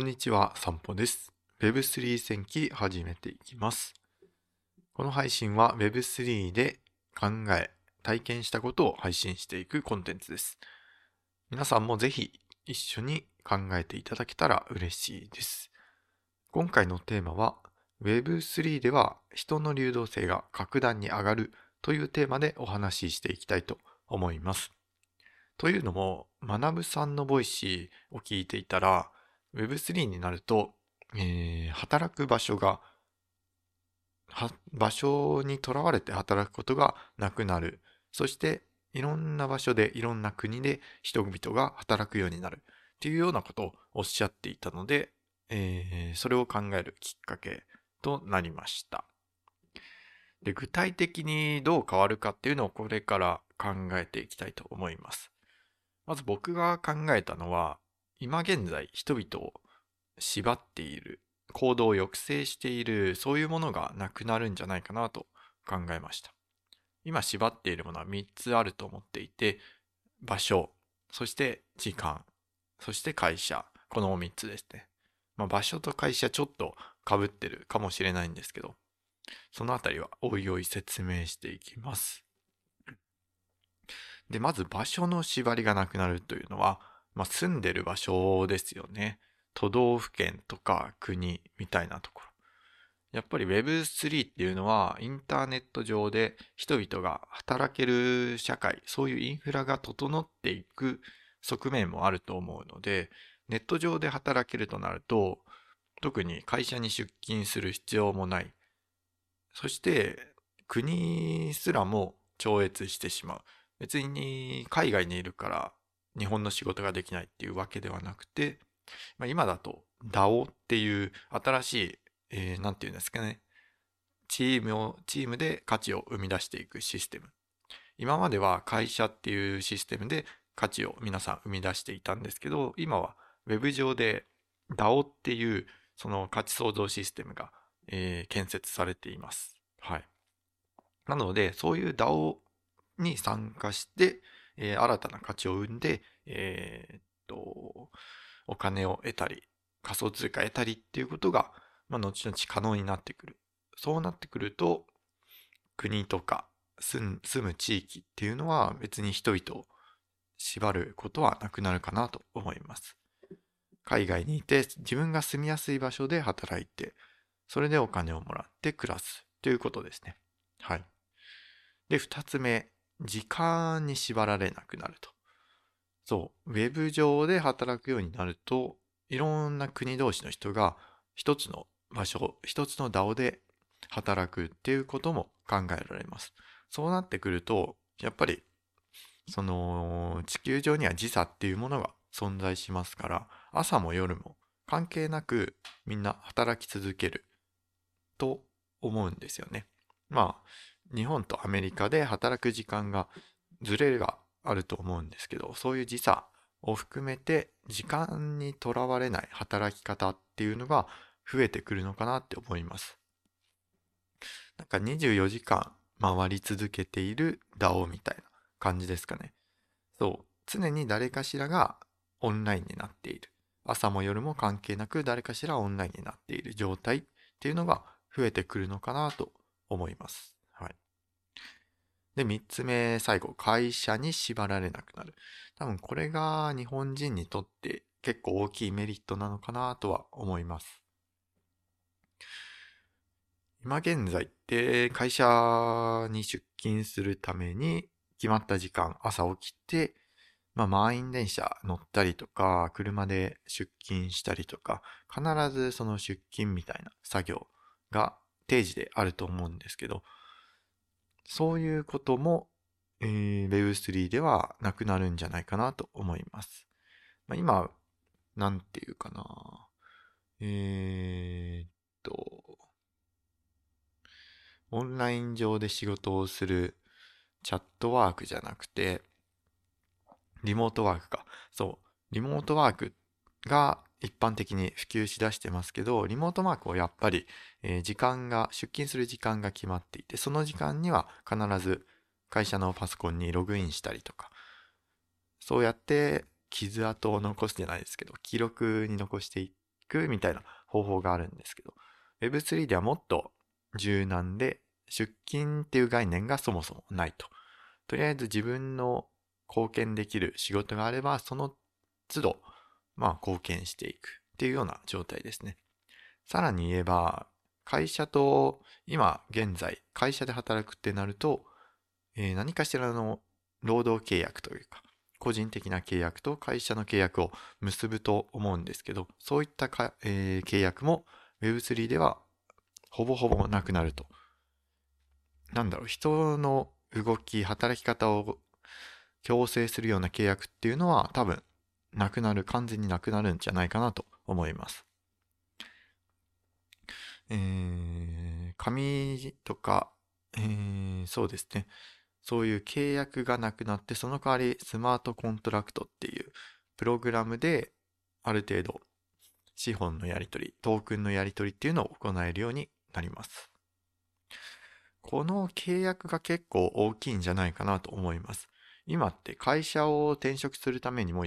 こんにちは、散歩です。Web3 戦記始めていきます。この配信は Web3 で考え、体験したことを配信していくコンテンツです。皆さんもぜひ一緒に考えていただけたら嬉しいです。今回のテーマは Web3 では人の流動性が格段に上がるというテーマでお話ししていきたいと思います。というのも、学さんの Voicy を聞いていたら、Web3 になると、えー働く場所が、場所にとらわれて働くことがなくなる。そして、いろんな場所で、いろんな国で人々が働くようになる。っていうようなことをおっしゃっていたので、えーそれを考えるきっかけとなりました。で、具体的にどう変わるかっていうのをこれから考えていきたいと思います。まず僕が考えたのは、今現在人々を縛っている、行動を抑制している、そういうものがなくなるんじゃないかなと考えました。今縛っているものは3つあると思っていて、場所、そして時間、そして会社、この3つですね。まあ、場所と会社ちょっと被ってるかもしれないんですけど、そのあたりはおいおい説明していきます。で、まず場所の縛りがなくなるというのは、まあ、住んでる場所ですよね。都道府県とか国みたいなところ。やっぱり Web3 っていうのはインターネット上で人々が働ける社会、そういうインフラが整っていく側面もあると思うので、ネット上で働けるとなると、特に会社に出勤する必要もない。そして国すらも超越してしまう。別に海外にいるから日本の仕事ができないっていうわけではなくて、まあ、今だと DAO っていう新しい、えーなんていうんですかね、チームを、チームで価値を生み出していくシステム。今までは会社っていうシステムで価値を皆さん生み出していたんですけど、今は Web 上で DAO っていうその価値創造システムが、えー建設されています。はい。なので、そういう DAO に参加して、えー新たな価値を生んで、えーっと、お金を得たり、仮想通貨得たりっていうことが、まあ、後々可能になってくる。そうなってくると、国とか住む地域っていうのは別に人々を縛ることはなくなるかなと思います。海外にいて自分が住みやすい場所で働いて、それでお金をもらって暮らすということですね。はい。で、二つ目、時間に縛られなくなると。そう、ウェブ上で働くようになると、いろんな国同士の人が一つの場所、一つの DAO で働くっていうことも考えられます。そうなってくると、やっぱり、その、地球上には時差っていうものが存在しますから、朝も夜も関係なくみんな働き続けると思うんですよね。まあ、日本とアメリカで働く時間がズレがあると思うんですけど、そういう時差を含めて時間にとらわれない働き方っていうのが増えてくるのかなって思います。なんか24時間回り続けている DAO みたいな感じですかね。そう。常に誰かしらがオンラインになっている。朝も夜も関係なく誰かしらオンラインになっている状態っていうのが増えてくるのかなと思います。で、三つ目、最後、会社に縛られなくなる。多分これが日本人にとって結構大きいメリットなのかなとは思います。今現在って会社に出勤するために決まった時間、朝起きて、まあ、満員電車乗ったりとか、車で出勤したりとか、必ずその出勤みたいな作業が定時であると思うんですけど、そういうことも、えー Web3 ではなくなるんじゃないかなと思います。まあ、今、なんていうかな。えーっと、オンライン上で仕事をするチャットワークじゃなくて、リモートワークか。そう。リモートワークが一般的に普及しだしてますけど、リモートワークをやっぱり、え時間が、出勤する時間が決まっていて、その時間には必ず会社のパソコンにログインしたりとか、そうやって傷跡を残すじゃないですけど、記録に残していくみたいな方法があるんですけど、Web3 ではもっと柔軟で出勤っていう概念がそもそもないと。とりあえず自分の貢献できる仕事があれば、その都度、まあ貢献していくっていうような状態ですね。さらに言えば、会社と、今現在会社で働くってなると、えー、何かしらの労働契約というか、個人的な契約と会社の契約を結ぶと思うんですけど、そういったか、えー、契約も Web3 ではほぼほぼなくなると。なんだろう、人の動き、働き方を強制するような契約っていうのは多分なくなる、完全になくなるんじゃないかなと思います。えー、紙とか、えー、そうですね。そういう契約がなくなって、その代わりスマートコントラクトっていうプログラムである程度資本のやり取り、トークンのやり取りっていうのを行えるようになります。この契約が結構大きいんじゃないかなと思います。今って会社を転職するためにも、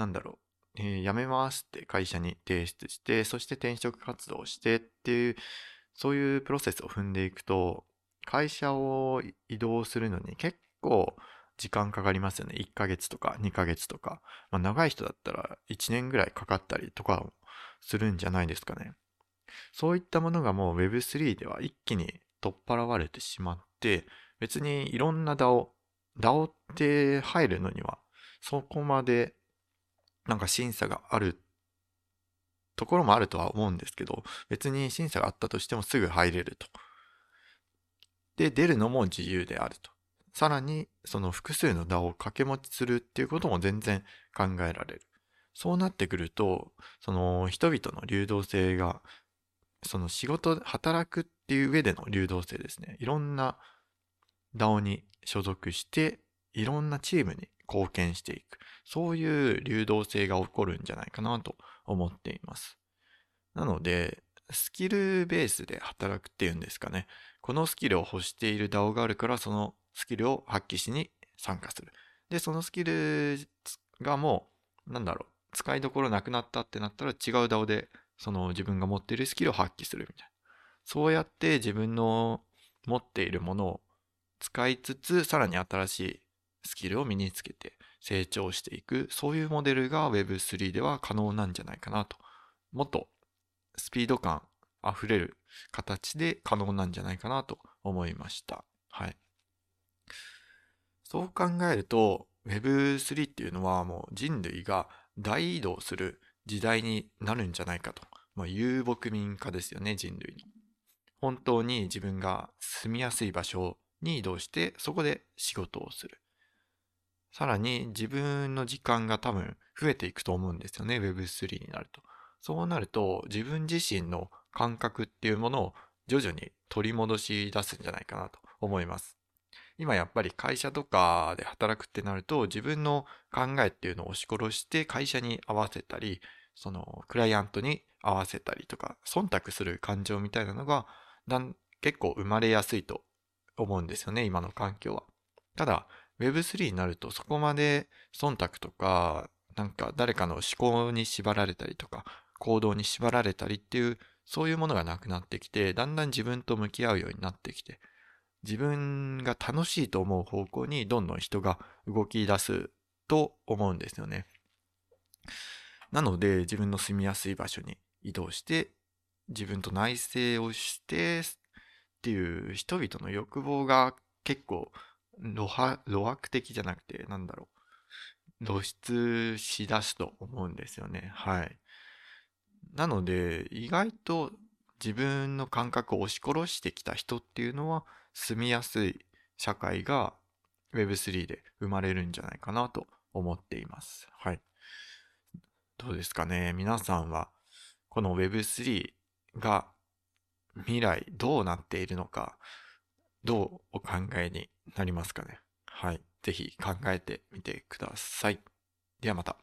なんだろう、えー、辞めますって会社に提出して、そして転職活動をしてっていう、そういうプロセスを踏んでいくと、会社を移動するのに結構時間かかりますよね。1ヶ月とか2ヶ月とか。まあ、長い人だったら1年ぐらいかかったりとかするんじゃないですかね。そういったものがもう Web3 では一気に取っ払われてしまって、別にいろんな DAO、DAO って入るのにはそこまでなんか審査があるところもあるとは思うんですけど、別に審査があったとしてもすぐ入れると。で、出るのも自由であると。さらに、その複数の DAO を掛け持ちするっていうことも全然考えられる。そうなってくると、その人々の流動性が、その仕事、働くっていう上での流動性ですね。いろんな DAO に所属して、いろんなチームに貢献していく。そういう流動性が起こるんじゃないかなと思っています。なので、スキルベースで働くっていうんですかね。このスキルを欲している DAO があるから、そのスキルを発揮しに参加する。で、そのスキルがもう、なんだろう、使いどころなくなったってなったら違う DAO で、その自分が持っているスキルを発揮するみたいな。そうやって自分の持っているものを使いつつ、さらに新しいスキルを身につけて成長していく、そういうモデルが Web3 では可能なんじゃないかなと。もっとスピード感溢れる形で可能なんじゃないかなと思いました。はい。そう考えると Web3 っていうのはもう人類が大移動する時代になるんじゃないかと。まあ、遊牧民化ですよね、人類の。本当に自分が住みやすい場所に移動してそこで仕事をする。さらに自分の時間が多分増えていくと思うんですよね、Web3 になると。そうなると自分自身の感覚っていうものを徐々に取り戻し出すんじゃないかなと思います。今やっぱり会社とかで働くってなると自分の考えっていうのを押し殺して会社に合わせたり、そのクライアントに合わせたりとか、忖度する感情みたいなのが結構生まれやすいと思うんですよね、今の環境は。ただ、Web3 になるとそこまで忖度とか、なんか誰かの思考に縛られたりとか、行動に縛られたりっていう、そういうものがなくなってきて、だんだん自分と向き合うようになってきて、自分が楽しいと思う方向にどんどん人が動き出すと思うんですよね。なので自分の住みやすい場所に移動して自分と内省をしてっていう人々の欲望が結構露白的じゃなくてなんだろう露出しだすと思うんですよね。はい。なので、意外と自分の感覚を押し殺してきた人っていうのは住みやすい社会が Web3 で生まれるんじゃないかなと思っています。はい。どうですかね皆さんはこの Web3 が未来どうなっているのかどうお考えになりますかねはい。ぜひ考えてみてください。ではまた。